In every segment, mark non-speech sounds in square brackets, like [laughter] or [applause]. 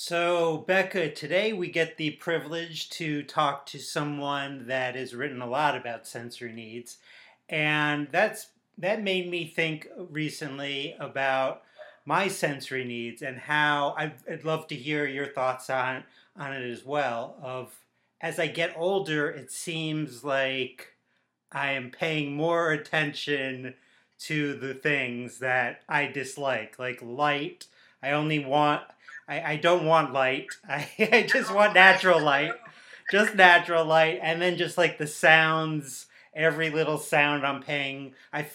So, Becca, today we get the privilege to talk to someone that has written a lot about sensory needs. And that's that made me think recently about my sensory needs and how I'd, love to hear your thoughts on on it as well of as I get older it seems like I am paying more attention to the things that I dislike like light I only want I, I don't want light. [laughs] I, I [laughs] just want natural light. Just [laughs] natural light. And then just like the sounds, every little sound I'm paying. I,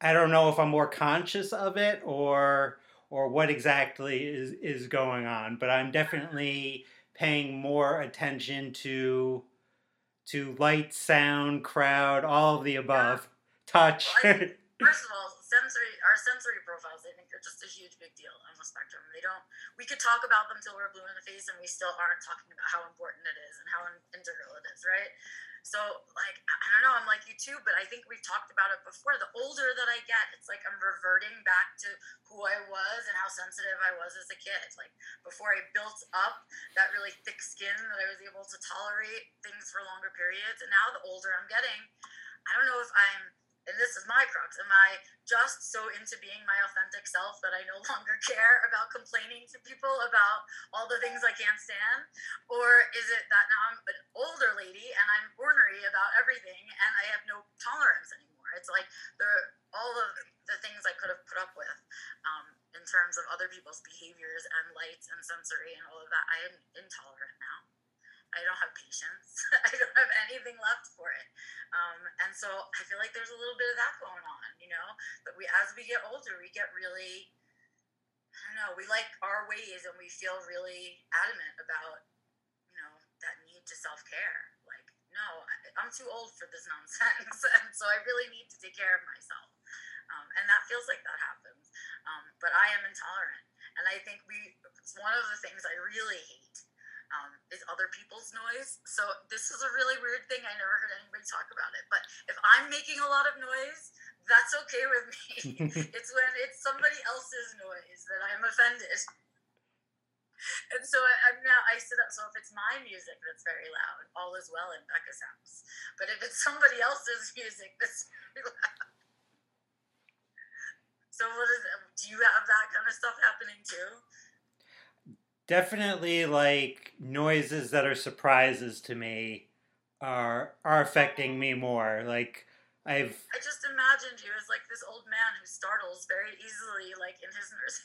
I don't know if I'm more conscious of it or or what exactly is, is going on, but I'm definitely paying more attention to to light, sound, crowd, all of the above, touch. First of all, sensory our sensory profiles I think are just a huge big deal on the spectrum. They don't we could talk about them till we're blue in the face and we still aren't talking about how important it is and how integral it is, right? So like I don't know, I'm like you too, but I think we've talked about it before. The older that I get, it's like I'm reverting back to who I was and how sensitive I was as a kid. Like before I built up that really thick skin that I was able to tolerate things for longer periods. And now the older I'm getting, I don't know if I'm and this is my crux. Am i just so into being my authentic self that i no [laughs] longer care about complaining to people about all the things i can't stand? Or is it that now i'm an older lady and i'm ornery about everything and i have no tolerance anymore it's like the all of the things i could have put up with um, in terms of other people's behaviors and lights and sensory and all of that i am intolerant now I don't have patience. I don't have anything left for it. Um, and so I feel like there's a little bit of that going on, you know. But we, as we get older, we get really, I don't know, we like our ways, and we feel really adamant about, you know, that need to self care. Like, no, I'm too old for this [laughs] nonsense, and so I really need to take care of myself. Um, and that feels like that happens. Um, but I am intolerant, and I think we. It's one of the things I really hate um, is other people's noise. So this is a really weird thing. I never heard anybody talk about it. But if I'm making a lot of noise, that's okay with me. [laughs] it's when it's somebody else's noise that I'm offended. And so I, am now I sit up. So if it's my music that's very loud, all is well in Becca's house. But if it's somebody else's [laughs] music that's very loud. So what is? Do you have that kind of stuff happening too? definitely like noises that are surprises to me are are affecting me more. Like I've I just imagined you as like this old man who startles very easily, like in his nurse.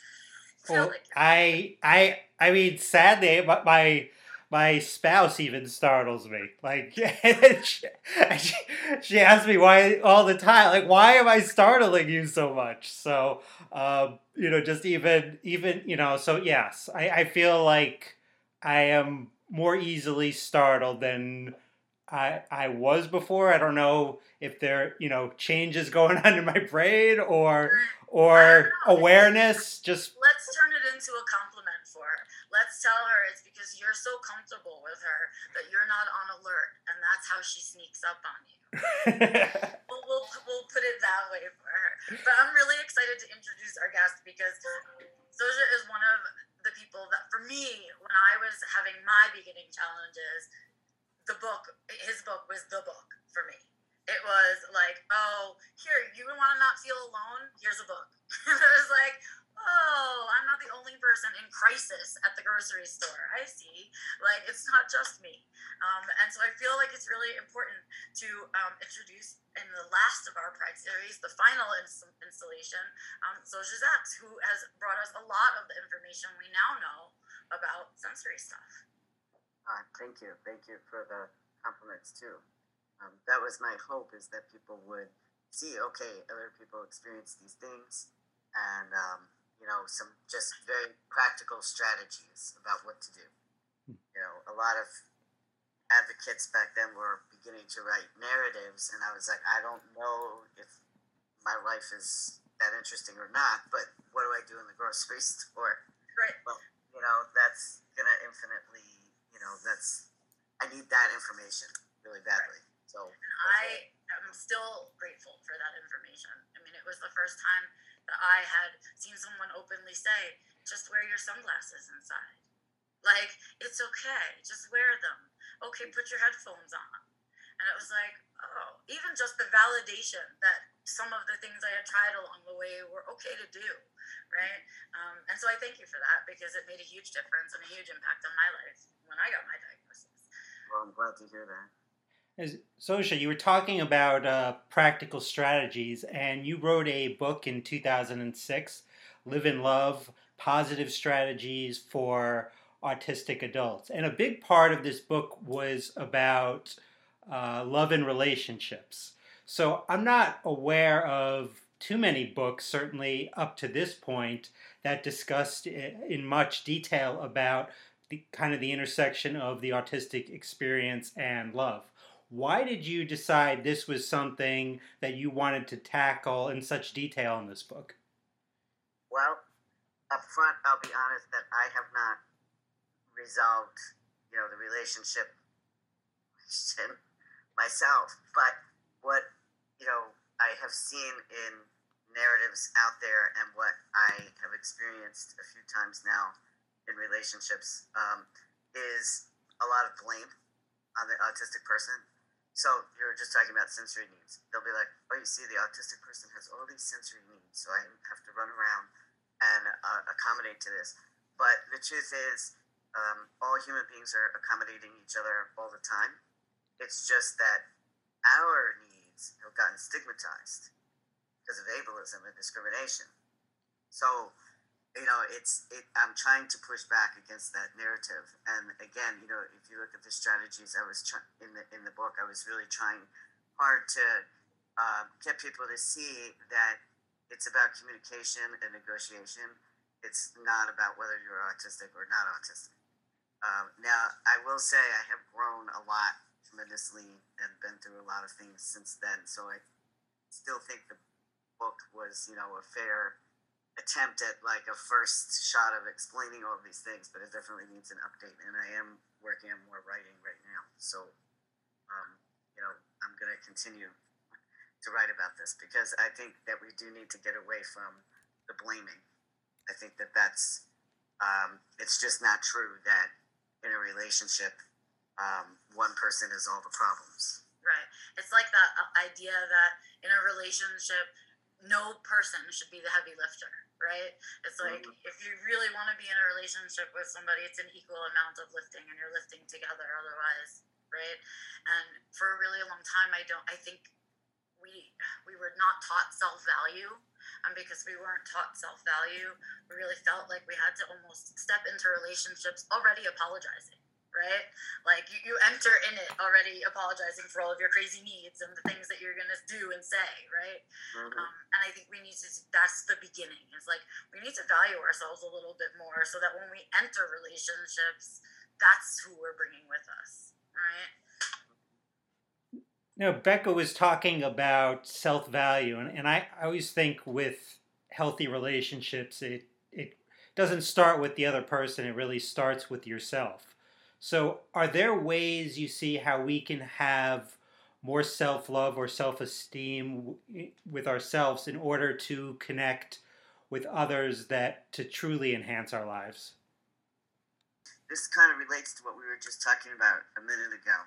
Well, I I I mean, sadly, but my my spouse even startles me. Like she, [laughs] she, she asks me why all the time. Like, why am I startling you so much? So, um, you know, just even even you know. So yes, I, I feel like I am more easily startled than I I was before. I don't know if there you know changes going [laughs] on in my brain or or awareness. Just let's turn it into a compliment for her. Let's tell her it's because you're so comfortable with her that you're not on alert, and that's how she sneaks up on you. [laughs] we'll, we'll, we'll put it that way for her. But I'm really excited to introduce our guest because Zosia is one of the people that, for me, when I was having my beginning challenges, the book, his book was the book for me. It was like, oh, here, you want to not feel alone? Here's a book. [laughs] and I was like, oh, I'm not the only person in crisis at the grocery store. I see. Like, it's not just me. Um, and so I feel like it's really important to um, introduce in the last of our Pride series, the final ins- installation, um, Zosia who has brought us a lot of the information we now know about sensory stuff. Uh, thank you. Thank you for the compliments, too. Um, that was my hope is that people would see, okay, other people experience these things, and um, you know, some just very practical strategies about what to do. Hmm. You know, a lot of advocates back then were beginning to write narratives, and I was like, I don't know if my life is that interesting or not, but what do I do in the grocery [laughs] store? Right. Well, you know, that's gonna infinitely, you know, that's I need that information really badly. Right. So I am still grateful for that information. I mean, it was the first time that I had seen someone openly say, just wear your sunglasses inside. Like, it's okay. Just wear them. Okay, put your headphones on. And it was like, oh, even just the validation that some of the things I had tried along the way were okay to do, right? Um, and so I thank you for that because it made a huge difference and a huge impact on my life when I got my diagnosis. Well, I'm glad to hear that. As Zosia, you were talking about uh, practical strategies, and you wrote a book in 2006, Life and Love Positive Strategies for Autistic Adults. And a big part of this book was about uh, love and relationships. So I'm not aware of too many books, certainly up to this point, that discussed in much detail about the kind of the intersection of the autistic experience and love. Why did you decide this was something that you wanted to tackle in such detail in this book? Well, up front, I'll be honest that I have not resolved, you know, the relationship question myself. But what, you know, I have seen in narratives out there and what I have experienced a few times now in relationships um, is a lot of blame on the autistic person. So you're just talking about sensory needs. They'll be like, "Oh, you see, the autistic person has all these sensory needs, so I have to run around and uh, accommodate to this." But the truth is, um, all human beings are accommodating each other all the time. It's just that our needs have gotten stigmatized because of ableism and discrimination. So, you know, it's it, I'm trying to push back against that narrative. And again, you know, if you look at the strategies I was try- in the in the book, I was really trying hard to uh, get people to see that it's about communication and negotiation. It's not about whether you're autistic or not autistic. Um, now, I will say I have grown a lot tremendously and been through a lot of things since then. So I still think the book was, you know, a fair attempt at like a first shot of explaining all of these things, but it definitely needs an update. And I am working on more writing right now. So, um, you know, I'm going to continue to write about this because I think that we do need to get away from the blaming. I think that that's, um, it's just not true that in a relationship, um, one person is all the problems. Right. It's like that uh, idea that in a relationship, no person should be the heavy lifter, right? It's like mm-hmm. if you really want to be in a relationship with somebody, it's an equal amount of lifting and you're lifting together otherwise, right? And for a really long time I don't I think we we were not taught self-value and because we weren't taught self-value, we really felt like we had to almost step into relationships already apologizing right? Like you, you enter in it already apologizing for all of your crazy needs and the things that you're gonna do and say, right? Mm-hmm. Um, and I think we need to. That's the beginning. It's like we need to value ourselves a little bit more so that when we enter relationships, that's who we're bringing with us, right? You know, Becca was talking about self value, and, and I, I always think with healthy relationships, it it doesn't start with the other person. It really starts with yourself so, are there ways you see how we can have more self love or self esteem with ourselves in order to connect with others that to truly enhance our lives? This kind of relates to what we were just talking about a minute ago.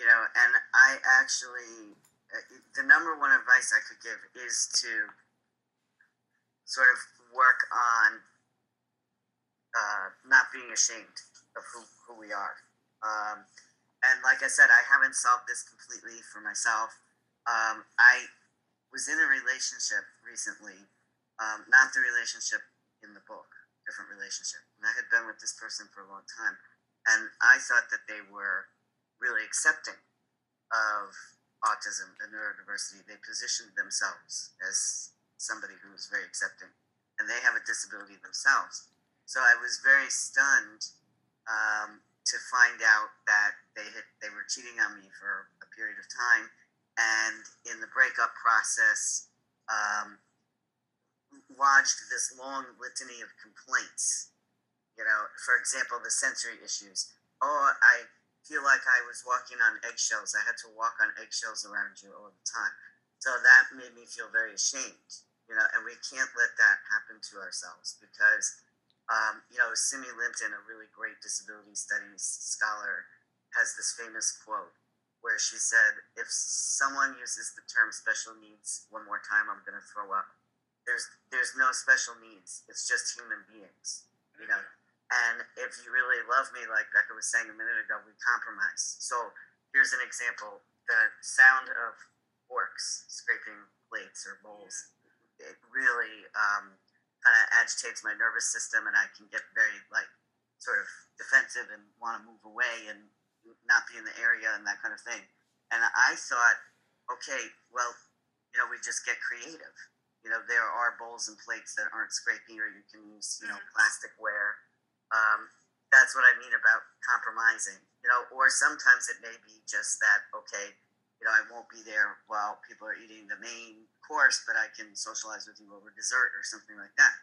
You know, and I actually, uh, the number one advice I could give is to sort of work on uh, not being ashamed of who, who we are. Um, and like I said, I haven't solved this completely for myself. Um, I was in a relationship recently, um, not the relationship in the book, different relationship. And I had been with this person for a long time. And I thought that they were really accepting of autism and neurodiversity. They positioned themselves as somebody who was very accepting. And they have a disability themselves. So I was very stunned um, to find out that they had they were cheating on me for a period of time, and in the breakup process, um, lodged this long litany of complaints. You know, for example, the sensory issues. Oh, I feel like I was walking on eggshells. I had to walk on eggshells around you all the time. So that made me feel very ashamed. You know, and we can't let that happen to ourselves because Um, you know, Simi Linton, a really great disability studies scholar, has this famous quote where she said, "If someone uses the term special needs one more time, I'm going to throw up." There's there's no special needs. It's just human beings, you know. And if you really love me, like Becca was saying a minute ago, we compromise. So here's an example: the sound of forks scraping plates or bowls. It really um, kind of agitates my nervous system, and I can get very like sort of defensive and want to move away and not be in the area and that kind of thing. And I thought, okay, well, you know, we just get creative. You know, there are bowls and plates that aren't scraping, or you can use, you know, mm-hmm. plasticware. Um, that's what I mean about compromising. You know, or sometimes it may be just that, okay, you know, I won't be there while people are eating the main course, but I can socialize with you over dessert or something like that.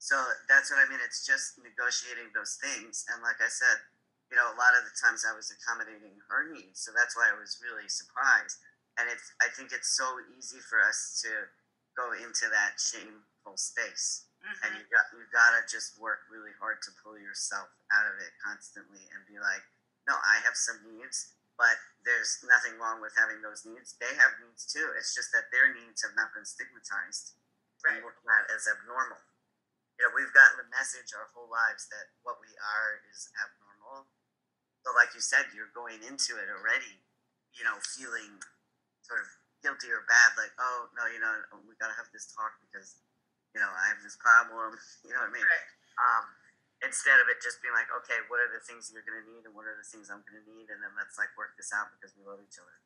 So that's what I mean. It's just negotiating those things. And like I said, you know, a lot of the times I was accommodating her needs. So that's why I was really surprised. And it's, I think it's so easy for us to go into that shameful space. Mm-hmm. And you got, you gotta just work really hard to pull yourself out of it constantly and be like, no, I have some needs but there's nothing wrong with having those needs. They have needs too. It's just that their needs have not been stigmatized right. and looked at as abnormal. You know, we've gotten the message our whole lives that what we are is abnormal. So, like you said, you're going into it already, you know, feeling sort of guilty or bad, like, oh no, you know, we gotta have this talk because, you know, I have this problem. [laughs] You know what I mean? Right. Um, instead of it just being like, okay, what are the things you're going to need and what are the things I'm going to need, and then let's like work this out because we love each other.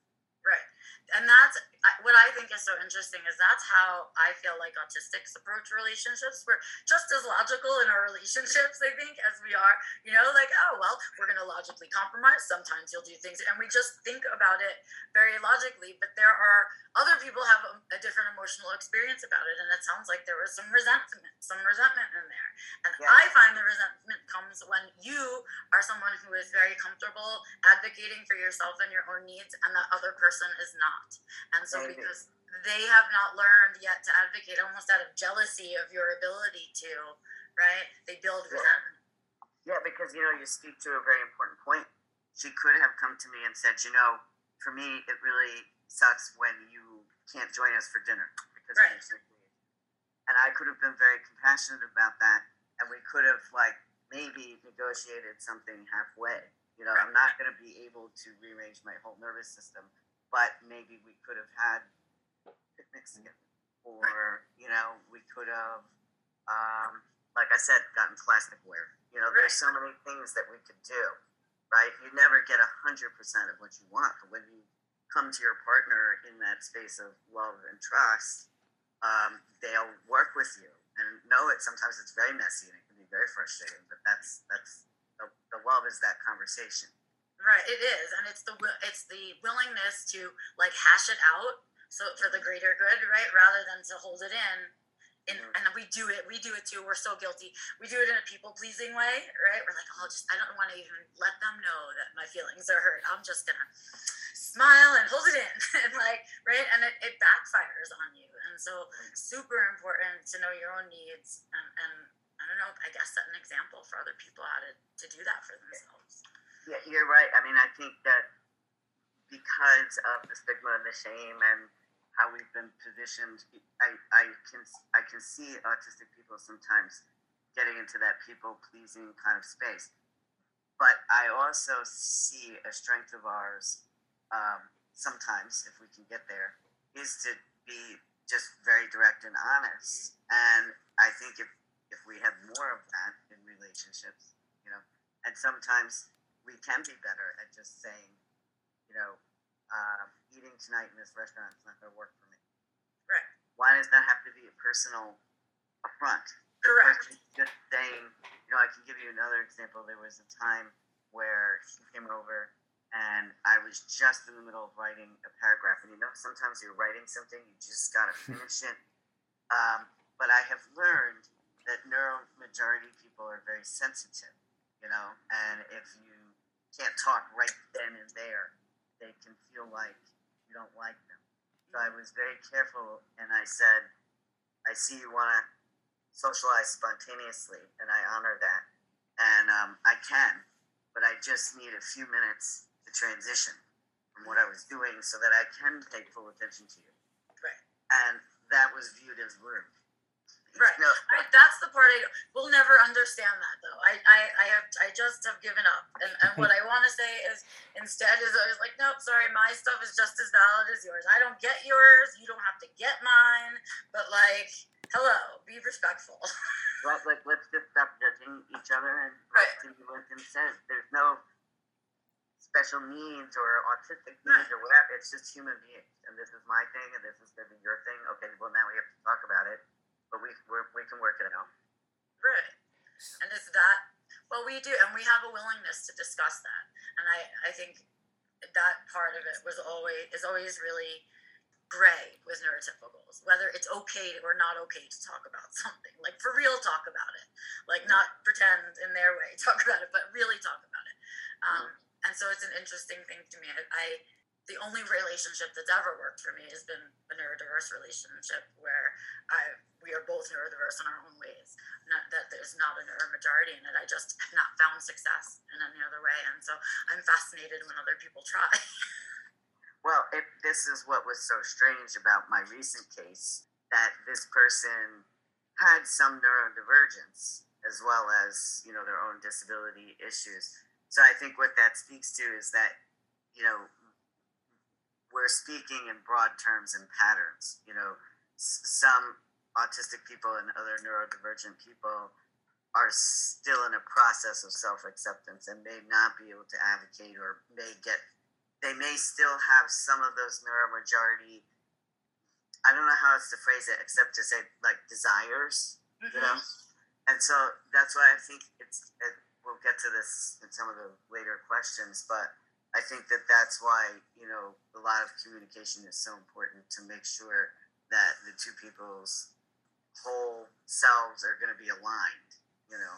Right. And that's what I think is so interesting is that's how I feel like autistics approach relationships. We're just as logical in our relationships, I think, as we are, you know, like, oh, well, we're going to logically compromise. Sometimes you'll do things, and we just think about it very logically. But there are other people have a, a different emotional experience about it, and it sounds like there was some resentment, some resentment in there. And. I find the resentment comes when you are someone who is very comfortable advocating for yourself and your own needs, and the other person person is not. And so because they have not learned yet to advocate almost out of jealousy of your ability to, right? They build resentment. Yeah, because you know, you speak to a very important point. She could have come to me and said, you know, for me it really sucks when you can't join us for dinner because right. And I could have been very compassionate about that and we could have like maybe negotiated something halfway. You know, I'm not going to be able to rearrange my whole nervous system, but maybe we could have had picnics together, or you know, we could have, um, like I said, gotten plasticware. You know, there's so many things that we could do, right? You never get a hundred percent of what you want, but when you come to your partner in that space of love and trust, um, they'll work with you. And know it sometimes it's very messy and it can be very frustrating, but that's that's the, the love is that conversation. Right, it is, and it's the it's the willingness to like hash it out so for the greater good, right? Rather than to hold it in. In, mm-hmm. and we do it. We do it too. We're so guilty. We do it in a people pleasing way, right? We're like, oh, just I don't want to even let them know that my feelings are hurt. I'm just gonna smile and hold it in, [laughs] and like, right? And it, it backfires on you. And so, super important to know your own needs and, and I don't know. I guess set an example for other people how to to do that for themselves. Yeah, you're right. I mean, I think that because of the stigma and the shame and how we've been positioned, I, I can I can see autistic people sometimes getting into that people pleasing kind of space. But I also see a strength of ours um, sometimes, if we can get there, is to be just very direct and honest. And I think if if we have more of that in relationships, you know, and sometimes we can be better at just saying, you know, uh, eating tonight in this restaurant is not going to work for me. Right. Why does that have to be a personal affront? The Correct. Just saying, you know, I can give you another example. There was a time where he came over and I was just in the middle of writing a paragraph. And you know, sometimes you're writing something, you just got to [laughs] finish it. Um, but I have learned that neuromajority people are very sensitive, you know, and if you can't talk right then and there. They can feel like you don't like them. So I was very careful and I said, I see you want to socialize spontaneously, and I honor that. And um, I can, but I just need a few minutes to transition from what I was doing so that I can take full attention to you. Right. And that was viewed as rude. Right. No, Right, that's the part I will never understand that though. I, I, I have I just have given up. And, and what I want to say is instead is I was like, nope, sorry, my stuff is just as valid as yours. I don't get yours. You don't have to get mine. But like, hello, be respectful. [laughs] Let, like, let's just stop judging each other. And Right. Simi Linton said, there's no special needs or autistic needs or whatever. It's just human beings. And this is my thing, and this is going to be your thing. Okay, well, now we have to talk about it. But we, we're, we can work it out. right. And is that well we do and we have a willingness to discuss that. And I, I think that part of it was always is always really gray with neurotypicals, whether it's okay or not okay to talk about [laughs] something. Like for real talk about it. Like not pretend in their way, [laughs] talk about it, but really talk about it. Um, and so it's an interesting thing to me. I, I the only relationship that's ever worked for me has been a neurodiverse relationship where I we are both neurodiverse in our own ways. Not that there's not a neuromajority in it. I just have not found success in any other way, and so I'm fascinated when other people try. Well, this is what was so strange about my recent case that this person had some neurodivergence as well as you know their own disability issues. So I think what that speaks to is that you know we're speaking in broad terms and patterns. You know, s- some autistic people and other neurodivergent people are still in a process of self acceptance and may not be able to advocate or may get they may still have some of those neuromajority I don't know how else to phrase it except to say like desires, you mm-hmm. know. And so that's why I think it's. It, we'll get to this in some of the later questions, but I think that that's why you know a lot of communication is so important to make sure that the two people's whole selves are going to be aligned. You know,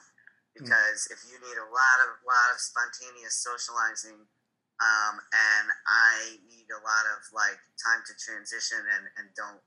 because if you need a lot of lot of spontaneous socializing um, and I need a lot of like time to transition and, and don't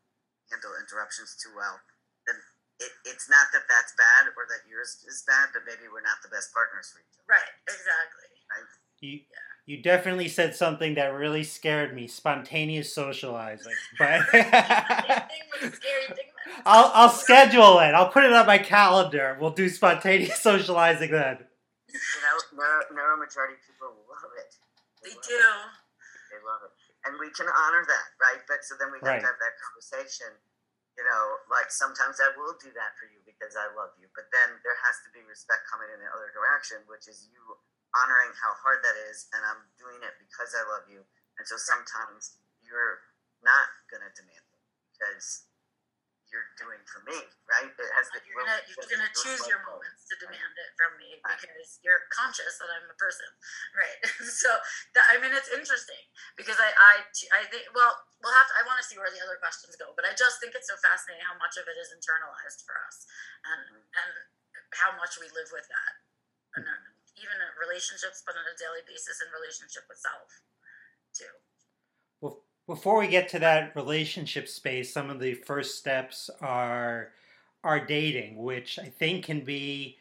handle interruptions too well, then it, it's not that that's bad or that yours is bad, but maybe we're not the best partners for each other. Right, exactly. Right. You you definitely said something that really scared me: spontaneous socializing. [laughs] But Anything with a scary thing. that- I'll I'll schedule it. I'll put it on my calendar. We'll do spontaneous [laughs] socializing then. You know, neuro, neuromajority people love it. They love do. it. They love it. And we can honor that, right? But so then we have Right. to have that conversation. You know, like sometimes I will do that for you because I love you, but then there has to be respect coming in the other direction, which is you honoring how hard that is, and I'm doing it because I love you. And so sometimes you're not gonna demand it because you're doing for me, right? It has to. You're gonna you're gonna choose your moments to demand it from me because you're conscious that I'm a person, [laughs] right? [laughs] so that, I mean, it's interesting because I I I think well we'll have to, I want to see where the other questions go, but I just think it's so fascinating how much of it is internalized for us and mm-hmm. and how much we live with that, even in relationships, but on a daily basis in relationship with self, too. Well, before we get to that relationship space, some of the first steps are are dating, which I think can be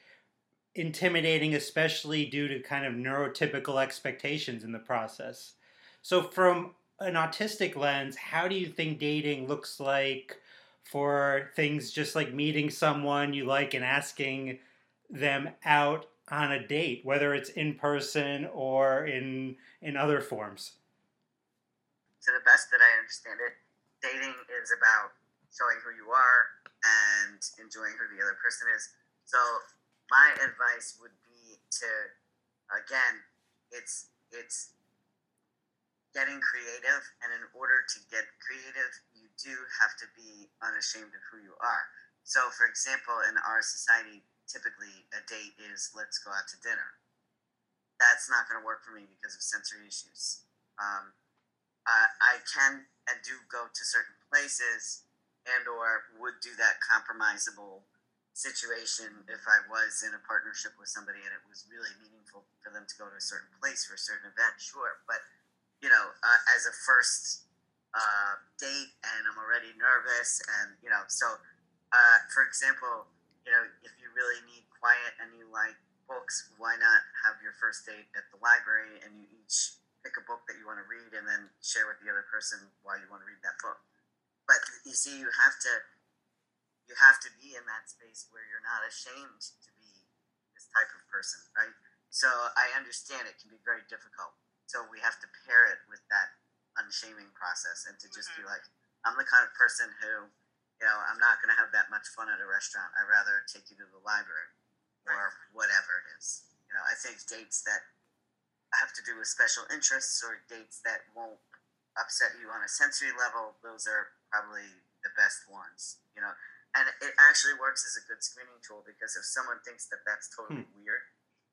intimidating, especially due to kind of neurotypical expectations in the process. So, from an autistic lens, how do you think dating looks like for things just like meeting someone you like and asking them out on a date, whether it's in person or in in other forms? to the best that I understand it, dating is about showing who you are and enjoying who the other person is. So my advice would be to again, it's it's getting creative and in order to get creative, you do have to be unashamed of who you are. So for example, in our society, typically a date is let's go out to dinner. That's not going to work for me because of sensory issues. Um, I can and do go to certain places and or would do that compromisable situation if I was in a partnership with somebody and it was really meaningful for them to go to a certain place for a certain event, sure. But you know, uh, as a first uh, date and I'm already nervous and you know, so uh, for example, you know, if really need quiet and you like books, why not have your first date at the library and you each pick a book that you want to read and then share with the other person why you want to read that book. But you see, you have to you have to be in that space where you're not ashamed to be this type of person, right? So I understand it can be very difficult. So we have to pair it with that unshaming process and to just mm-hmm. be like, I'm the kind of person who, you know, I'm not going to have that much fun at a restaurant. I'd rather take you to the library or whatever it is. You know, I think dates that have to do with special interests or dates that won't upset you on a sensory level, those are probably the best ones. You know, and it actually works as a good screening tool because if someone thinks that that's totally hmm. weird,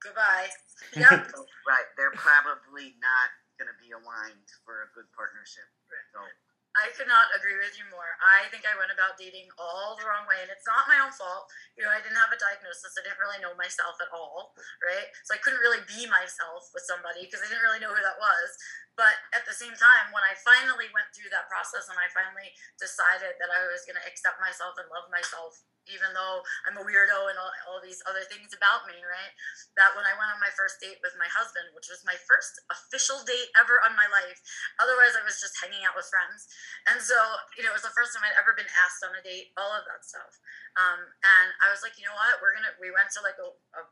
goodbye. [laughs] Yep. right, they're probably not going to be aligned for a good partnership. Right. So I could not agree with you more. I think I went about dating all the wrong way, and it's not my own fault. You know, I didn't have a diagnosis. I didn't really know myself at all, right? So I couldn't really be myself with somebody because I didn't really know who that was. But at the same time, when I finally went through that process and I finally decided that I was going to accept myself and love myself even though I'm a weirdo and all, all these other things about me, right? That when I went on my first date with my husband, which was my first official date ever on my life, otherwise I was just hanging out with friends. And so, you know, it was the first time I'd ever been asked on a date, all of that stuff. Um, and I was like, you know what? We're going to, we went to like a, a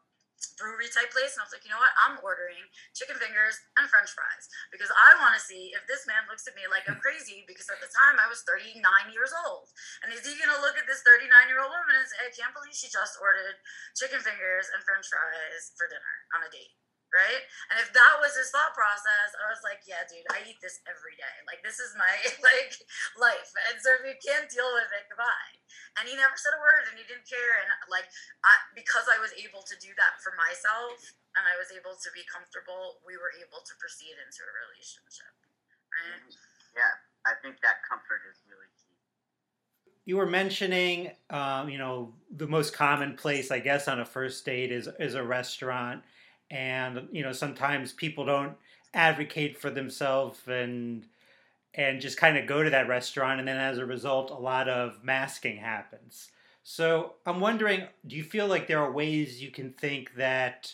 brewery type place, and I was like, you know what? I'm ordering chicken fingers and French fries because I want to see if this man looks at me like I'm crazy. Because at the time I was 39 years old, and is he gonna look at this 39 year old woman and say, I can't believe she just ordered chicken fingers and French fries for dinner on a date? Right? And if that was his thought process, I was like, yeah, dude, I eat this every day. Like this is my [laughs] like life. And so if you can't deal with it, goodbye. And he never said a word and he didn't care. And like I, because I was able to do that for myself and I was able to be comfortable, we were able to proceed into a relationship. Right? Mm-hmm. Yeah. I think that comfort is really key. You were mentioning, um, you know, the most common place, I guess, on a first date is is a restaurant and you know sometimes people don't advocate for themselves and and just kind of go to that restaurant and then as a result a lot of masking happens. So i'm wondering do you feel like there are ways you can think that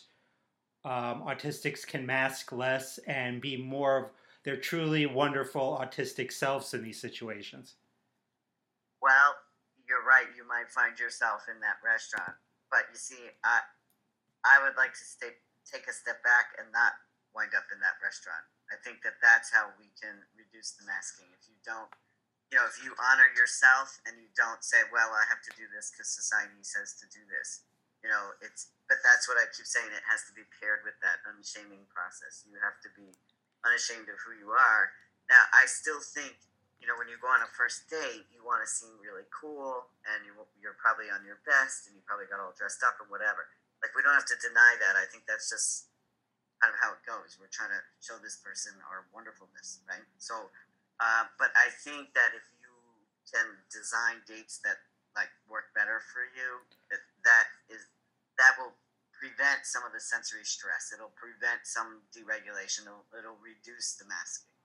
um, autistics can mask less and be more of their truly wonderful autistic selves in these situations? Well you're right you might find yourself in that restaurant. But you see i i would like to stay take a step back and not wind up in that restaurant. I think that that's how we can reduce the masking. If you don't, you know, if you honor yourself and you don't say, well, I have to do this because society says to do this, you know, it's, but that's what I keep saying. It has to be paired with that unshaming process. You have to be unashamed of who you are. Now, I still think, you know, when you go on a first date, you want to seem really cool and you, you're probably on your best and you probably got all dressed up or whatever like we don't have to deny that. I think that's just kind of how it goes. We're trying to show this person our wonderfulness, right? So, uh, but I think that if you can design dates that like work better for you, that that is that will prevent some of the sensory stress. It'll prevent some dysregulation. It'll, it'll reduce the masking.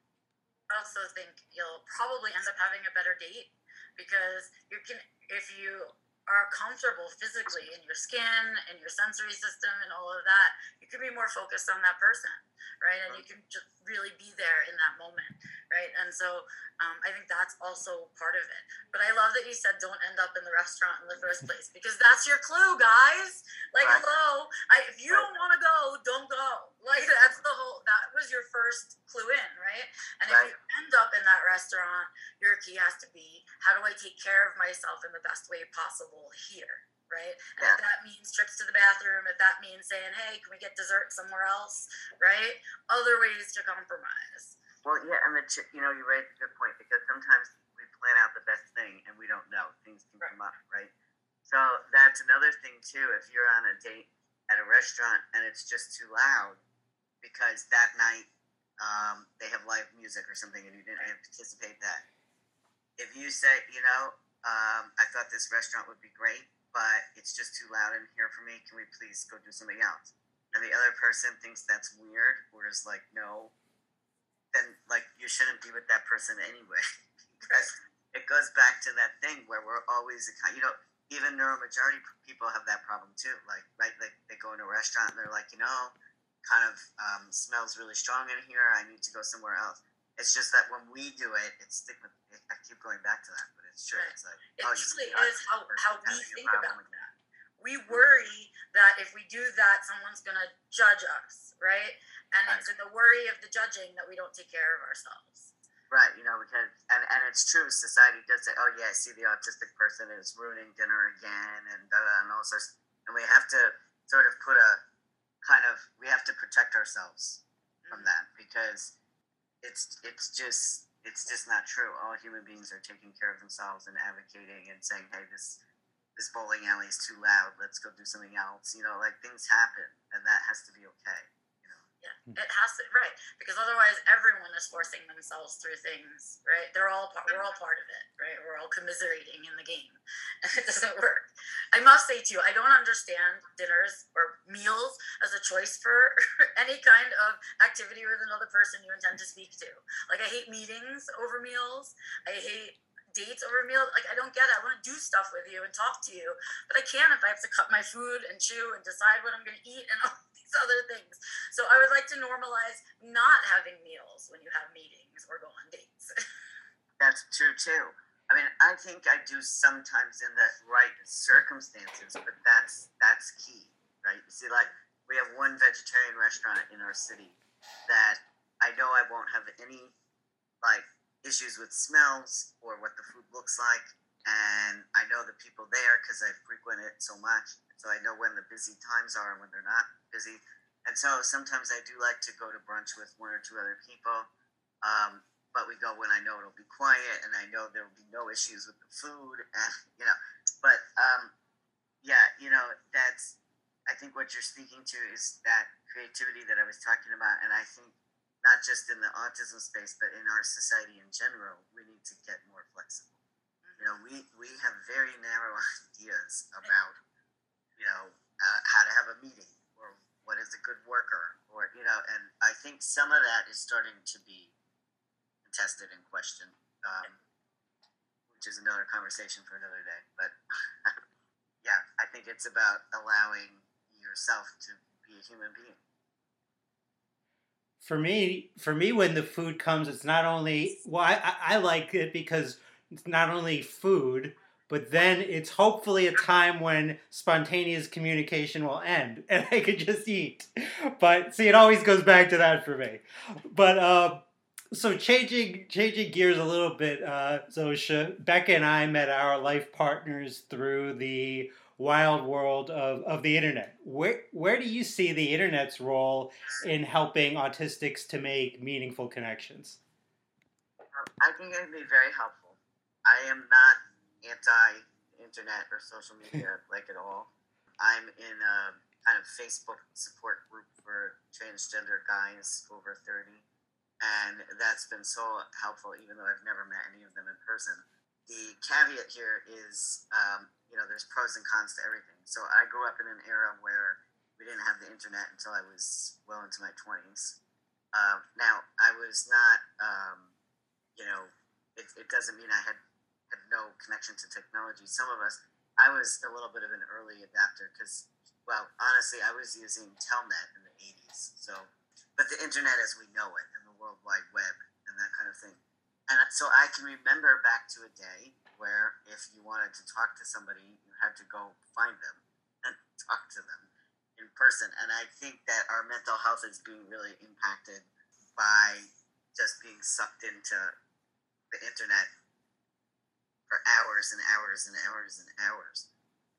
I also think you'll probably end up having a better date because you can if you are comfortable physically in your skin and your sensory system and all of that, you can be more focused on that person, right? And you can just really be there in that moment, right? And so um, I think that's also part of it. But I love that you said don't end up in the restaurant in the first [laughs] place because that's your clue, guys. Like, hello, I, if you don't want to go, don't go. [laughs] Like that's the whole. That was your first clue in, right? And right. if you end up in that restaurant, your key has to be how do I take care of myself in the best way possible here, right? And if that means trips to the bathroom, if that means saying, hey, can we get dessert somewhere else, right? Other ways to compromise. Well, yeah, and the you know you raise a good point because sometimes we plan out the best thing and we don't know things can right. come up, right? So that's another thing too. If you're on a date at a restaurant and it's just too loud because that night um, they have live music or something and you didn't anticipate that. If you say, you know, um, I thought this restaurant would be great, but it's just too loud in here for me. Can we please go do something else? And the other person thinks that's weird, or is like, no, then like you shouldn't be with that person anyway. [laughs] because it goes back to that thing where we're always, you know, even neuromajority people have that problem too. Like, right, like they go into a restaurant and they're like, you know, kind of um, smells really strong in here. I need to go somewhere else. It's just that when we do it, it's stigma. I keep going back to that, but it's true. Right. It's like, It oh, truly is how, how we think about with that. We worry that if we do that, someone's going to judge us, right? And it's in the worry of the judging that we don't take care of ourselves. Right, you know, because and, and it's true. Society does say, "Oh yeah, I see the autistic person is ruining dinner again," and da, da, and all sorts. And we have to sort of put a kind of we have to protect ourselves from mm-hmm. that because it's it's just it's just not true. All human beings are taking care of themselves and advocating and saying, "Hey, this this bowling alley is too loud. Let's go do something else." You know, like things happen, and that has to be okay. Yeah, it has to right because otherwise everyone is forcing themselves through things, right? They're all part, we're all part of it, right? We're all commiserating in the game, [laughs] and it doesn't work. I must say too, I don't understand dinners or meals as a choice for [laughs] any kind of activity with another person you intend to speak to. Like I hate meetings over meals. I hate dates over meals. Like I don't get it. I want to do stuff with you and talk to you, but I can't if I have to cut my food and chew and decide what I'm going to eat and all other things. So I would like to normalize not having meals when you have meetings or go on dates. [laughs] That's true too. I mean, I think I do sometimes in the right circumstances, but that's that's key, right? You see, like we have one vegetarian restaurant in our city that I know I won't have any like issues with smells or what the food looks like, and I know the people there because I frequent it so much, so I know when the busy times are and when they're not busy. And so sometimes I do like to go to brunch with one or two other people. Um, but we go when I know it'll be quiet and I know there will be no issues with the food, [laughs] and you know. But um, yeah, you know, that's I think what you're speaking to is that creativity that I was talking about, and I think not just in the autism space, but in our society in general, we need to get more flexible. You know, we we have very narrow [laughs] ideas about you know uh, how to have a meeting or what is a good worker or you know, and I think some of that is starting to be tested and questioned, um, which is another conversation for another day. But [laughs] yeah, I think it's about allowing yourself to be a human being. For me, for me, when the food comes, it's not only well, I, I like it because it's not only food, but then it's hopefully a time when spontaneous communication will end [laughs] and I could just eat. But see, it always goes back to that for me. But uh, so changing changing gears a little bit, uh, Zosia, Becca and I met our life partners through the wild world of, of the internet. Where where do you see the internet's role in helping autistics to make meaningful connections? I think it would be very helpful. I am not anti-internet or social [laughs] media like at all. I'm in a kind of Facebook support group for transgender guys over 30 and that's been so helpful even though I've never met any of them in person. The caveat here is, um, you know, there's pros and cons to everything. So I grew up in an era where we didn't have the internet until I was well into my 20s. Uh, now, I was not, um, you know, it, it doesn't mean I had no connection to technology. Some of us, I was a little bit of an early adapter because, well, honestly, I was using Telnet in the 80s. So, but the internet as we know it and the World Wide Web and that kind of thing. And so I can remember back to a day where if you wanted to talk to somebody, you had to go find them and [laughs] talk to them in person. And I think that our mental health is being really impacted by just being sucked into the internet for hours and hours and hours and hours.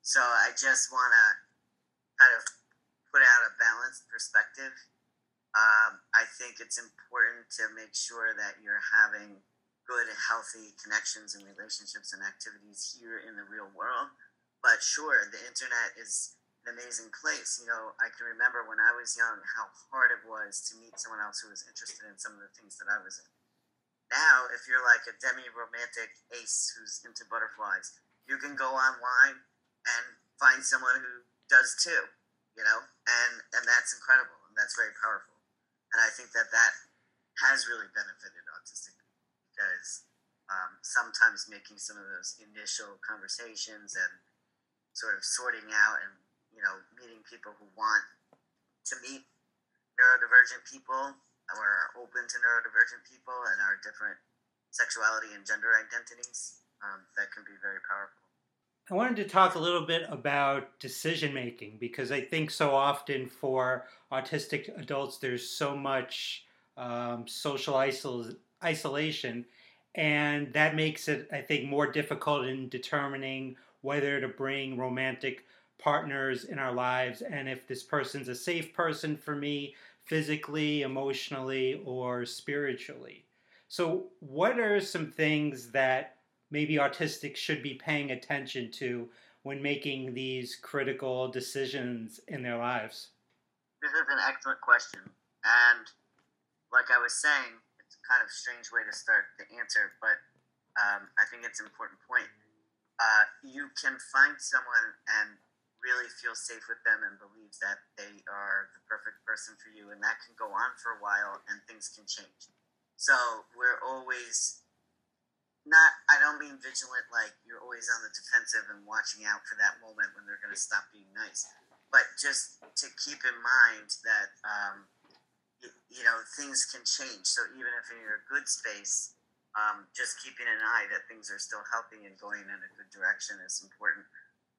So I just want to kind of put out a balanced perspective. Um, I think it's important to make sure that you're having good, healthy connections and relationships and activities here in the real world. But sure, the internet is an amazing place. You know, I can remember when I was young how hard it was to meet someone else who was interested in some of the things that I was in now if you're like a demi romantic ace who's into butterflies you can go online and find someone who does too you know? And and that's incredible and that's very powerful. And i think that that has really benefited autistic because um, sometimes making some of those initial conversations and sort of sorting out and you know meeting people who want to meet neurodivergent people are open to neurodivergent people and our different sexuality and gender identities. Um, that can be very powerful. I wanted to talk a little bit about decision making because I think so often for autistic adults there's so much um, social isol- isolation, and that makes it, I think, more difficult in determining whether to bring romantic partners in our lives and if this person's a safe person for me physically, emotionally, or spiritually. So, what are some things that maybe autistics should be paying attention to when making these critical decisions in their lives? This is an excellent question. And like I was saying, it's kind of a strange way to start the answer, but um, I think it's an important point. Uh, you can find someone and really feel safe with them and believes that they are the perfect person for you, and that can go on for a while and things can change. So we're always not, I don't mean vigilant like you're always on the defensive and watching out for that moment when they're going to stop being nice, but just to keep in mind that, um, you, you know, things can change. So even if you're in a good space, um, just keeping an eye that things are still healthy and going in a good direction is important.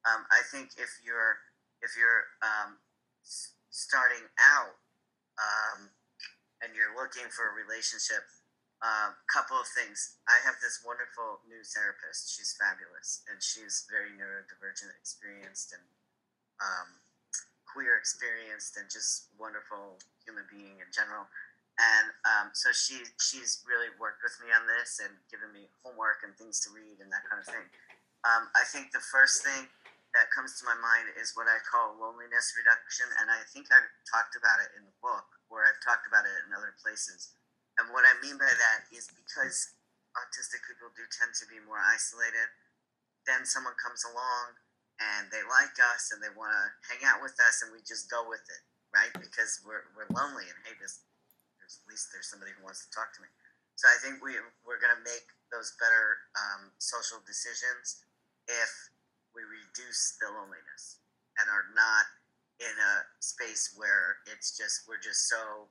Um, I think if you're if you're um, starting out um, and you're looking for a relationship, a um, couple of things. I have this wonderful new therapist. She's fabulous, and she's very neurodivergent, experienced, and um, queer experienced, and just wonderful human being in general. And um, so she she's really worked with me on this and given me homework and things to read and that kind of thing. I think the first thing that comes to my mind is what I call loneliness reduction, and I think I've talked about it in the book, or I've talked about it in other places. And what I mean by that is because autistic people do tend to be more isolated, then someone comes along and they like us and they want to hang out with us, and we just go with it, right? Because we're, we're lonely, and hey, this, there's, at least there's somebody who wants to talk to me. So I think we, we're going to make those better um, social decisions if reduce the loneliness and are not in a space where it's just we're just so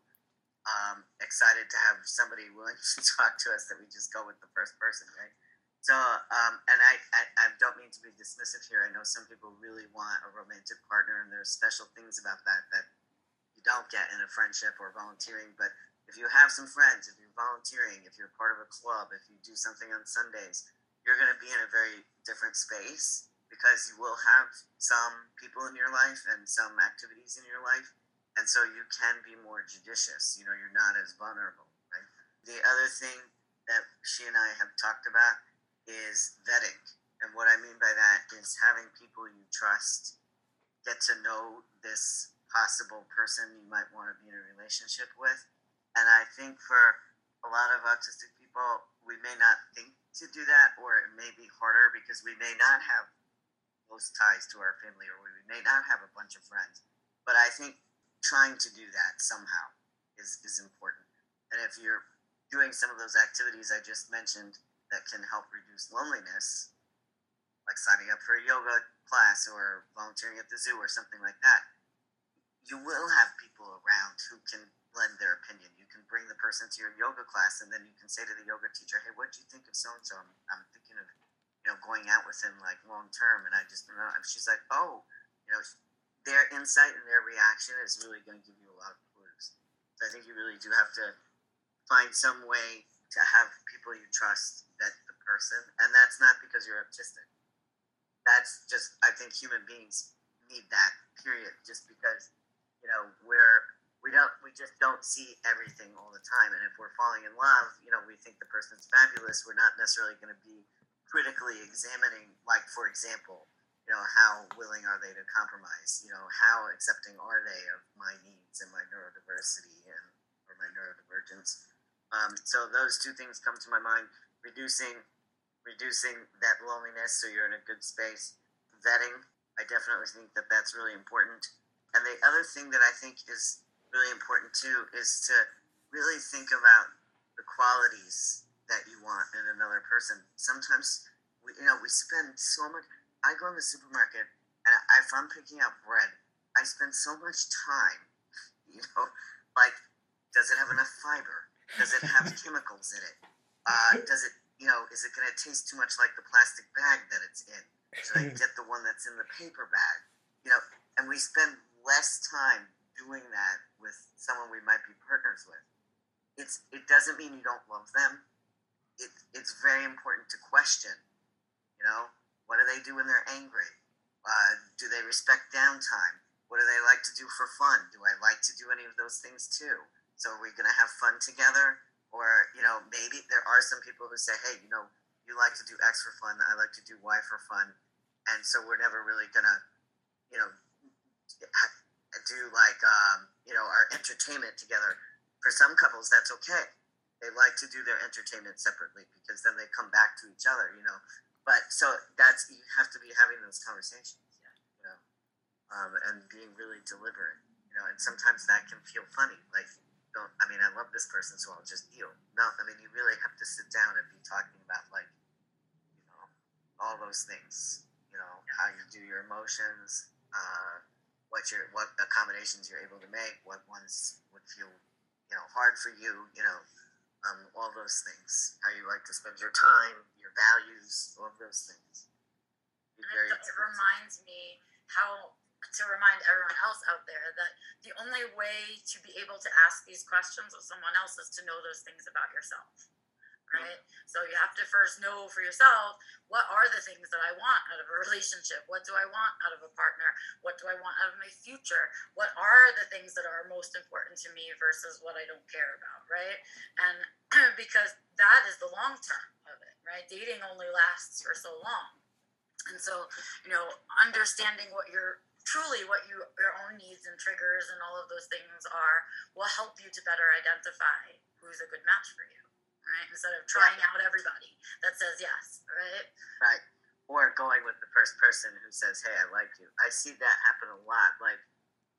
um, excited to have somebody willing [laughs] to talk to us that we just go with the first person, right? So, um, and I, I, I, don't mean to be dismissive here. I know some people really want a romantic partner, and there's special things about that that you don't get in a friendship or volunteering. But if you have some friends, if you're volunteering, if you're part of a club, if you do something on Sundays, you're going to be in a very different space because you will have some people in your life and some activities in your life. And so you can be more judicious. You know, you're not as vulnerable, right? The other thing that she and I have talked about is vetting. And what I mean by that is having people you trust get to know this possible person you might want to be in a relationship with. And I think for a lot of autistic people, we may not think to do that, or it may be harder because we may not have close ties to our family, or we may not have a bunch of friends. But I think trying to do that somehow is, is important. And if you're doing some of those activities I just mentioned that can help reduce loneliness, like signing up for a yoga class or volunteering at the zoo or something like that, you will have people around who can lend their opinion. You can bring the person to your yoga class, and then you can say to the yoga teacher, "Hey, what do you think of so and so? I'm thinking of you know, going with him like long term. And I just, know, she's like, oh, you know, their insight and their reaction is really going to give you a lot of clues. So I think you really do have to find some way to have people you trust vet the person. And that's not because you're autistic. That's just, I think human beings need that, period. Just because, you know, we're, we don't, we just don't see everything all the time. And if we're falling in love, you know, we think the person's fabulous. We're not necessarily going to be critically examining, like for example, you know, how willing are they to compromise? You know, how accepting are they of my needs and my neurodiversity and or my neurodivergence? Um, so those two things come to my mind: reducing, reducing that loneliness, so you're in a good space. Vetting, I definitely think that that's really important. And the other thing that I think is really important too is to really think about the qualities that you want in another person. Sometimes, we, you know, we spend so much. I go in the supermarket And if I'm picking up bread, I spend so much time, [laughs] you know, like, does it have enough fiber? Does it have [laughs] chemicals in it? Uh, does it, you know, is it going to taste too much like the plastic bag that it's in? Should I [laughs] get the one that's in the paper bag? You know, and we spend less time doing that with someone we might be partners with. It's it doesn't mean you don't love them. It, it's very important to question. You know, what do they do when they're angry? Uh, do they respect downtime? What do they like to do for fun? Do I like to do any of those things too? So are we going to have fun together? Or, you know, maybe there are some people who say, hey, you know, you like to do X for fun, I like to do Y for fun. And so we're never really going to, you know, do like, um, you know, our entertainment together. For some couples, that's okay. They like to do their entertainment separately because then they come back to each other, you know. But so that's, you have to be having those conversations, yeah, you know, um, and being really deliberate, you know, and sometimes that can feel funny. Like, don't, I mean, I love this person, so I'll just deal. No, I mean, you really have to sit down and be talking about, like, you know, all those things, you know, how you do your emotions, uh, what your what accommodations you're able to make, what ones would feel you know hard for you, you know, um, all those things. How you like to spend your time, your values, all of those things. It, it reminds me how to remind everyone else out there that the only way to be able to ask these questions of someone else is to know those things about yourself right? So you have to first know for yourself what are the things that I want out of a relationship? What do I want out of a partner? What do I want out of my future? What are the things that are most important to me versus what I don't care about, right? And [clears throat] because that is the long term of it, right? Dating only lasts for so long. And so, you know, understanding what your truly what you your own needs and triggers and all of those things are will help you to better identify who's a good match for you right? Instead of trying out everybody that says yes, right? Right. Or going with the first person who says, "Hey, I like you." I see that happen a lot. Like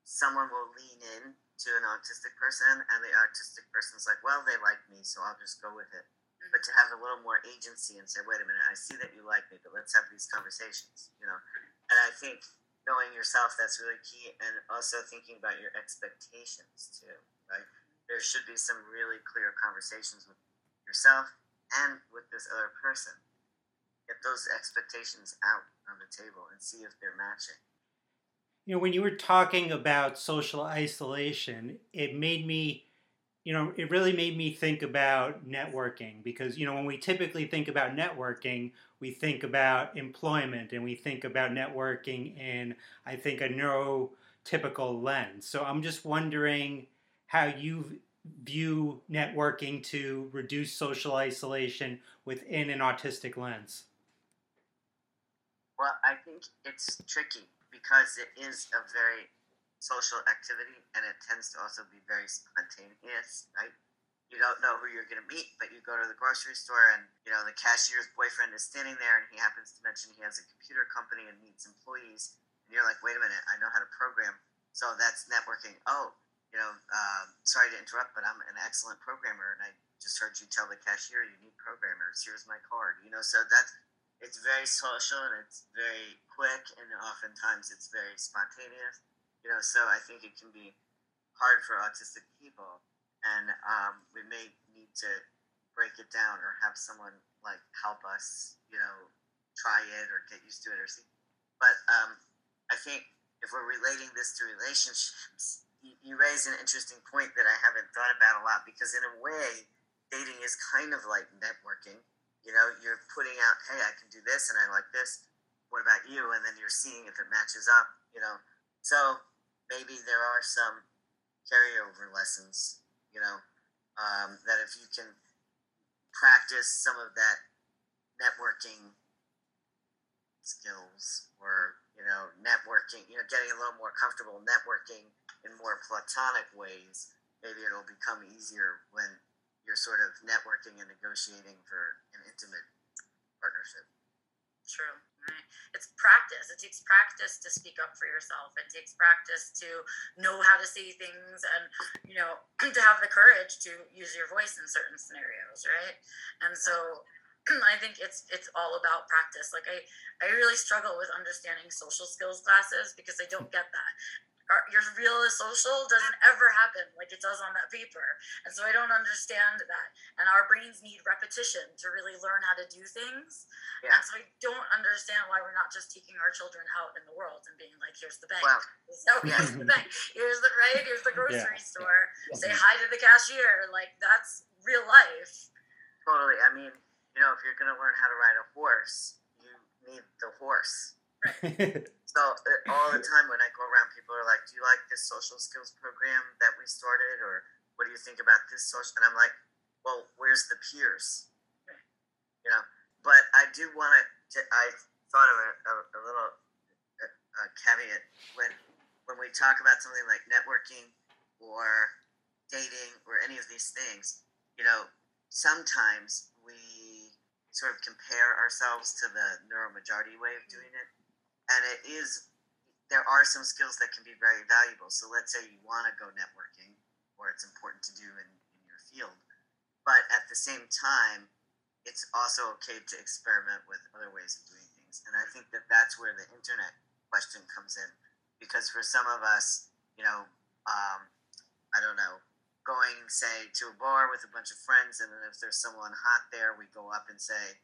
someone will lean in to an autistic person, and the autistic person's like, "Well, they like me, so I'll just go with it." Mm-hmm. But to have a little more agency and say, "Wait a minute, I see that you like me, but let's have these conversations," you know. And I think knowing yourself that's really key, and also thinking about your expectations too, right? There should be some really clear conversations with yourself and with this other person. Get those expectations out on the table and see if they're matching. You know, when you were talking about social isolation, it made me, you know, it really made me think about networking because, you know, when we typically think about networking, we think about employment and we think about networking in, I think, a neurotypical lens. So I'm just wondering how you've view networking to reduce social isolation within an autistic lens? Well, I think it's tricky because it is a very social activity and it tends to also be very spontaneous, right? You don't know who you're going to meet, but you go to the grocery store and, you know, the cashier's boyfriend is standing there and he happens to mention he has a computer company and needs employees. And you're like, wait a minute, I know how to program. So that's networking. Oh, you know, um, sorry to interrupt, but I'm an excellent programmer, and I just heard you tell the cashier you need programmers. Here's my card. You know, so that's it's very social and it's very quick, and oftentimes it's very spontaneous. You know, so I think it can be hard for autistic people, and um, we may need to break it down or have someone like help us. You know, try it or get used to it or see. But um, I think if we're relating this to relationships you raise an interesting point that I haven't thought about a lot because in a way, dating is kind of like networking. You know, you're putting out, hey, I can do this and I like this. What about you? And then you're seeing if it matches up. You know, so maybe there are some carryover lessons. You know, um, that if you can practice some of that networking skills or you know networking you know getting a little more comfortable networking in more platonic ways, maybe it'll become easier when you're sort of networking and negotiating for an intimate partnership. True. Right. It's practice. It takes practice to speak up for yourself. It takes practice to know how to say things and, you know, [clears throat] to have the courage to use your voice in certain scenarios, right? And so I think it's it's all about practice. Like I, I really struggle with understanding social skills classes because I don't get that your real social doesn't ever happen like it does on that paper. And so I don't understand that. And our brains need repetition to really learn how to do things. Yeah. And so I don't understand why we're not just taking our children out in the world and being like, here's the bank. Wow. [laughs] So here's the bank. Here's the right, here's the [laughs] grocery yeah. store. Yeah. Say hi to the cashier. Like that's real life. Totally. I mean, you know, if you're gonna learn how to ride a horse, you need the horse [laughs] so uh, all the time when I go around, people are like, "Do you like this social skills program that we started, or what do you think about this social?" And I'm like, "Well, where's the peers?" You know. But I do want to. I thought of a, a, a little a, a caveat when when we talk about something like networking or dating or any of these things. You know, sometimes sort of compare ourselves to the neuromajority way of doing it and it is there are some skills that can be very valuable. So let's say you want to go networking, or it's important to do in, in your field, but at the same time, it's also okay to experiment with other ways of doing things. And I think that that's where the internet question comes in, because for some of us, you know, um, I don't know, going say to a bar with a bunch of friends, and then if there's someone hot there, we go up and say,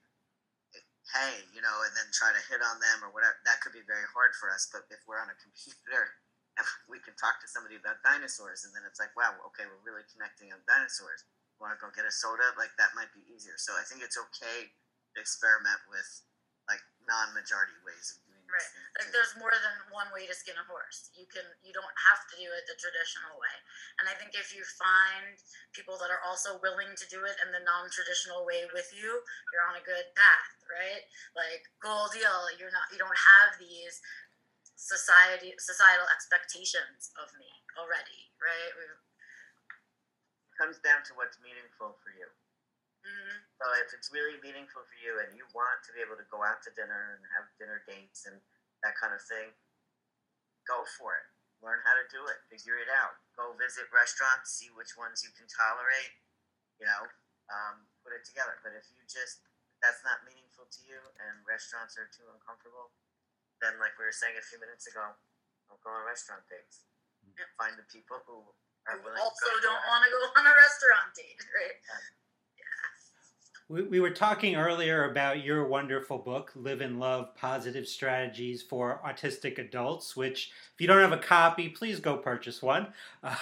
hey, you know, and then try to hit on them or whatever. That could be very hard for us. But if we're on a [laughs] computer we can talk to somebody about dinosaurs, and then it's like, wow, okay, we're really connecting on dinosaurs. Want to go get a soda? Like that might be easier. So I think it's okay to experiment with like non-majority ways of Right. Like there's more than one way to skin a horse. You can you don't have to do it the traditional way. And I think if you find people that are also willing to do it in the non-traditional way with you, you're on a good path, right? Like goal deal, you're not you don't have these society societal expectations of me already, right? We've, it comes down to what's meaningful for you. Mm-hmm. So if it's really meaningful for you and you want to be able to go out to dinner and have dinner dates and that kind of thing, go for it. Learn how to do it. Figure it out. Go visit restaurants. See which ones you can tolerate. You know, um, put it together. But if you just that's not meaningful to you and restaurants are too uncomfortable, then like we were saying a few minutes ago, don't go on restaurant dates. Find the people who are willing. Also, don't want to go on a restaurant date, [laughs] right? Yeah. We, we were talking earlier about your wonderful book, Life and Love Positive Strategies for Autistic Adults, which, if you don't have a copy, please go purchase one. [laughs] Uh,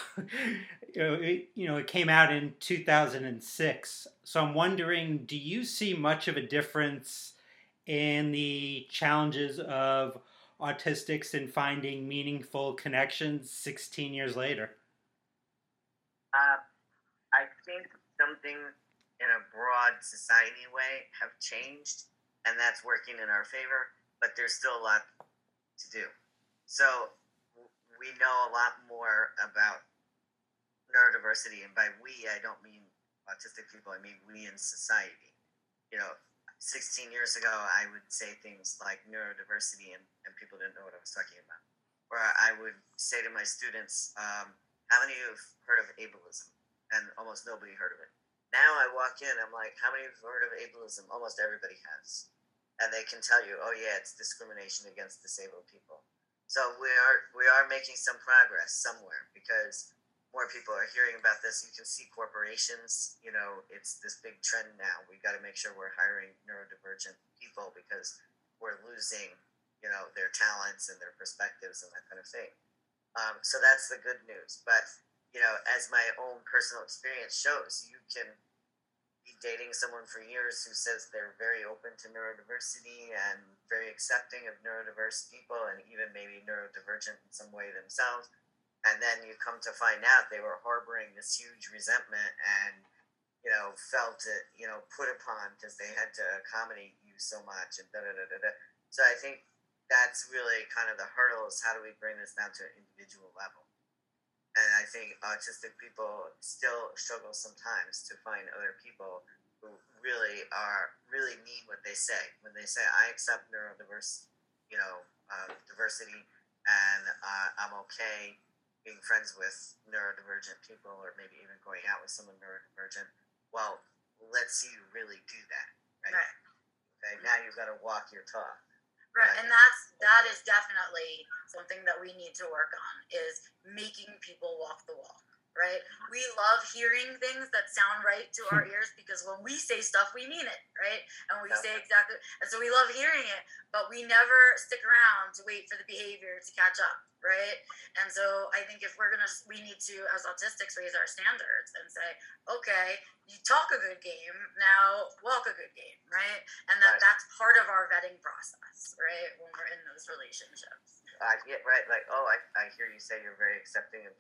you, know, it, you know, it came out in 2006. So I'm wondering do you see much of a difference in the challenges of autistics in finding meaningful connections 16 years later? Uh, I think something in a broad society way have changed, and that's working in our favor. But there's still a lot to do. So we know a lot more about neurodiversity, and by we, I don't mean autistic people. I mean we in society. You know, 16 years ago, I would say things like neurodiversity, and, and people didn't know what I was talking about. Or I would say to my students, um, "How many of you have heard of ableism?" And almost nobody heard of it. Now I walk in, I'm like, how many have heard of ableism? Almost everybody has. And they can tell you, oh yeah, it's discrimination against disabled people. So we are we are making some progress somewhere because more people are hearing about this. You can see corporations, you know, it's this big trend now. We've got to make sure we're hiring neurodivergent people because we're losing, you know, their talents and their perspectives and that kind of thing. Um, so that's the good news. But you know, as my own personal experience shows, you can be dating someone for years who says they're very open to neurodiversity and very accepting of neurodiverse people and even maybe neurodivergent in some way themselves. And then you come to find out they were harboring this huge resentment and, you know, felt it, you know, put upon because they had to accommodate you so much and da da da da da. So I think that's really kind of the hurdle is how do we bring this down to an individual level? And I think autistic people still struggle sometimes to find other people who really are really mean what they say. When they say, "I accept neurodiverse, you know, uh, diversity, and uh, I'm okay being friends with neurodivergent people, or maybe even going out with someone neurodivergent," well, let's see you really do that, Okay. Right. Okay. Now you've got to walk your talk. Right, and that's that is definitely something that we need to work on is making people walk the walk. Right, we love hearing things that sound right to our [laughs] ears because when we say stuff, we mean it, right? And we say exactly, and so we love hearing it, but we never stick around to wait for the behavior to catch up, right? And so I think if we're gonna, we need to, as autistics, raise our standards and say, okay, you talk a good game, now walk a good game, right? And that Right. that's part of our vetting process, right? When we're in those relationships. Uh, yeah, right. Like, oh, I, I hear you say you're very accepting of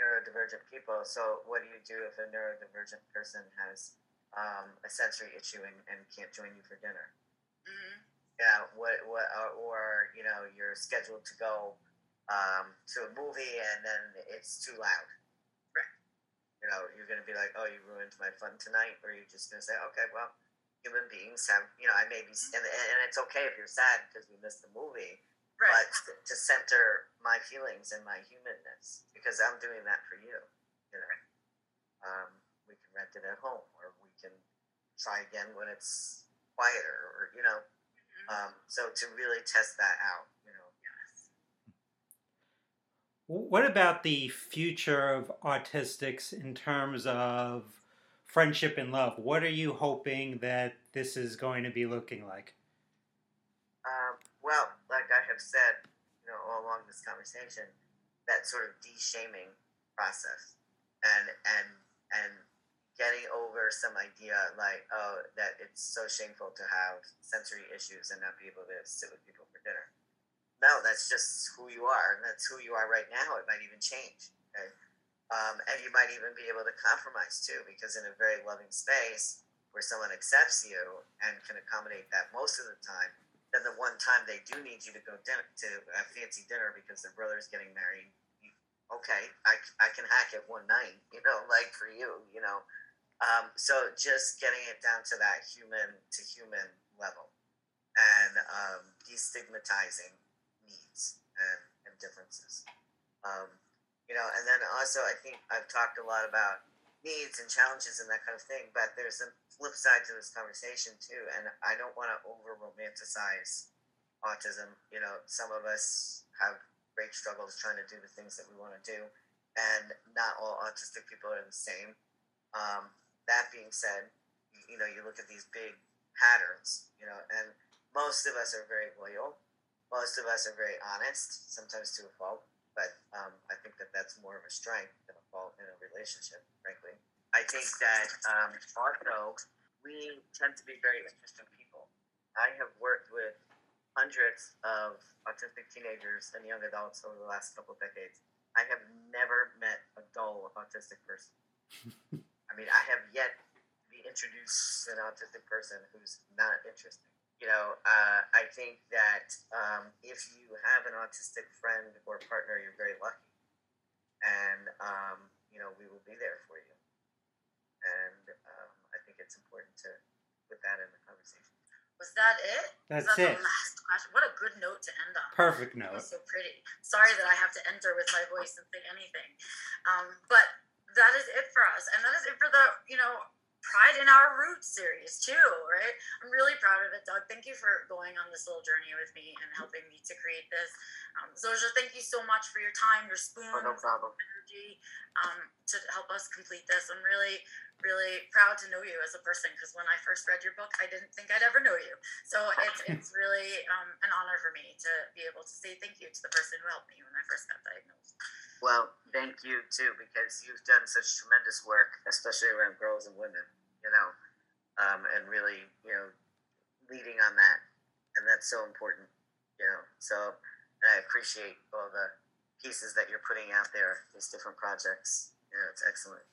neurodivergent people. So, what do you do if a neurodivergent person has um, a sensory issue and, and can't join you for dinner? hmm Yeah, what, what, or, or you know, you're scheduled to go um, to a movie and then it's too loud. Right. You know, you're going to be like, oh, you ruined my fun tonight, or you're just going to say, okay, well, human beings have, you know, I may be, and, and it's okay if you're sad because we missed the movie, Right. but to center my feelings and my humanness because I'm doing that for you. You know, um, we can rent it at home, or we can try again when it's quieter, or you know. Mhm. Um, so to really test that out, you know. Yes. What about the future of autistics in terms of friendship and love? What are you hoping that this is going to be looking like? Um, well, like I have said, you know, all along this conversation, that sort of de-shaming process, and and and getting over some idea like, oh, that it's so shameful to have sensory issues and not be able to sit with people for dinner. No, that's just who you are, and that's who you are right now. It might even change, okay? Um, and you might even be able to compromise too, because in a very loving space where someone accepts you and can accommodate that most of the time, then the one time they do need you to go to a fancy dinner because their brother's getting married, you, okay, I, I can hack it one night, [laughs] you know, like for you, you know. Um, so just getting it down to that human to human level and um, destigmatizing and, and differences. Um, you know, and then also I think I've talked a lot about needs and challenges and that kind of thing, but there's a flip side to this conversation too, and I don't want to over romanticize autism. You know, some of us have great struggles trying to do the things that we want to do, and not all autistic people are the same. Um, that being said, you, you know, you look at these big patterns, you know, and most of us are very loyal. Most of us are very honest, sometimes to a fault, but um, I think that that's more of a strength than a fault in a relationship, frankly. I think that um, also we tend to be very interesting people. I have worked with hundreds of autistic teenagers and young adults over the last couple of decades. I have never met a dull autistic person. [laughs] I mean, I have yet to be introduced to an autistic person who's not interesting. You know, uh, I think that um, if you have an autistic friend or partner, you're very lucky. And, um, you know, we will be there for you. And um, I think it's important to put that in the conversation. Was that it? That's Was that it. the last question? What a good note to end on. Perfect That note. was so pretty. Sorry that I have to enter with my voice and say anything. Um, but that is it for us. And that is it for the, you know, Pride in Our Roots series, too, right? I'm really proud of it, Doug. Thank you for going on this little journey with me and helping me to create this. Um, Zosia, thank you so much for your time, your spoon, Oh, no problem. Energy um, to help us complete this. I'm really, really proud to know you as a person because when I first read your book, I didn't think I'd ever know you. So it's, [laughs] it's really um, an honor for me to be able to say thank you to the person who helped me when I first got diagnosed. Well, thank you too, because you've done such tremendous work, especially around girls and women, you know, um, and really, you know, leading on that. And that's so important, you know. So, and I appreciate all the pieces that you're putting out there, these different projects. Know, it's excellent.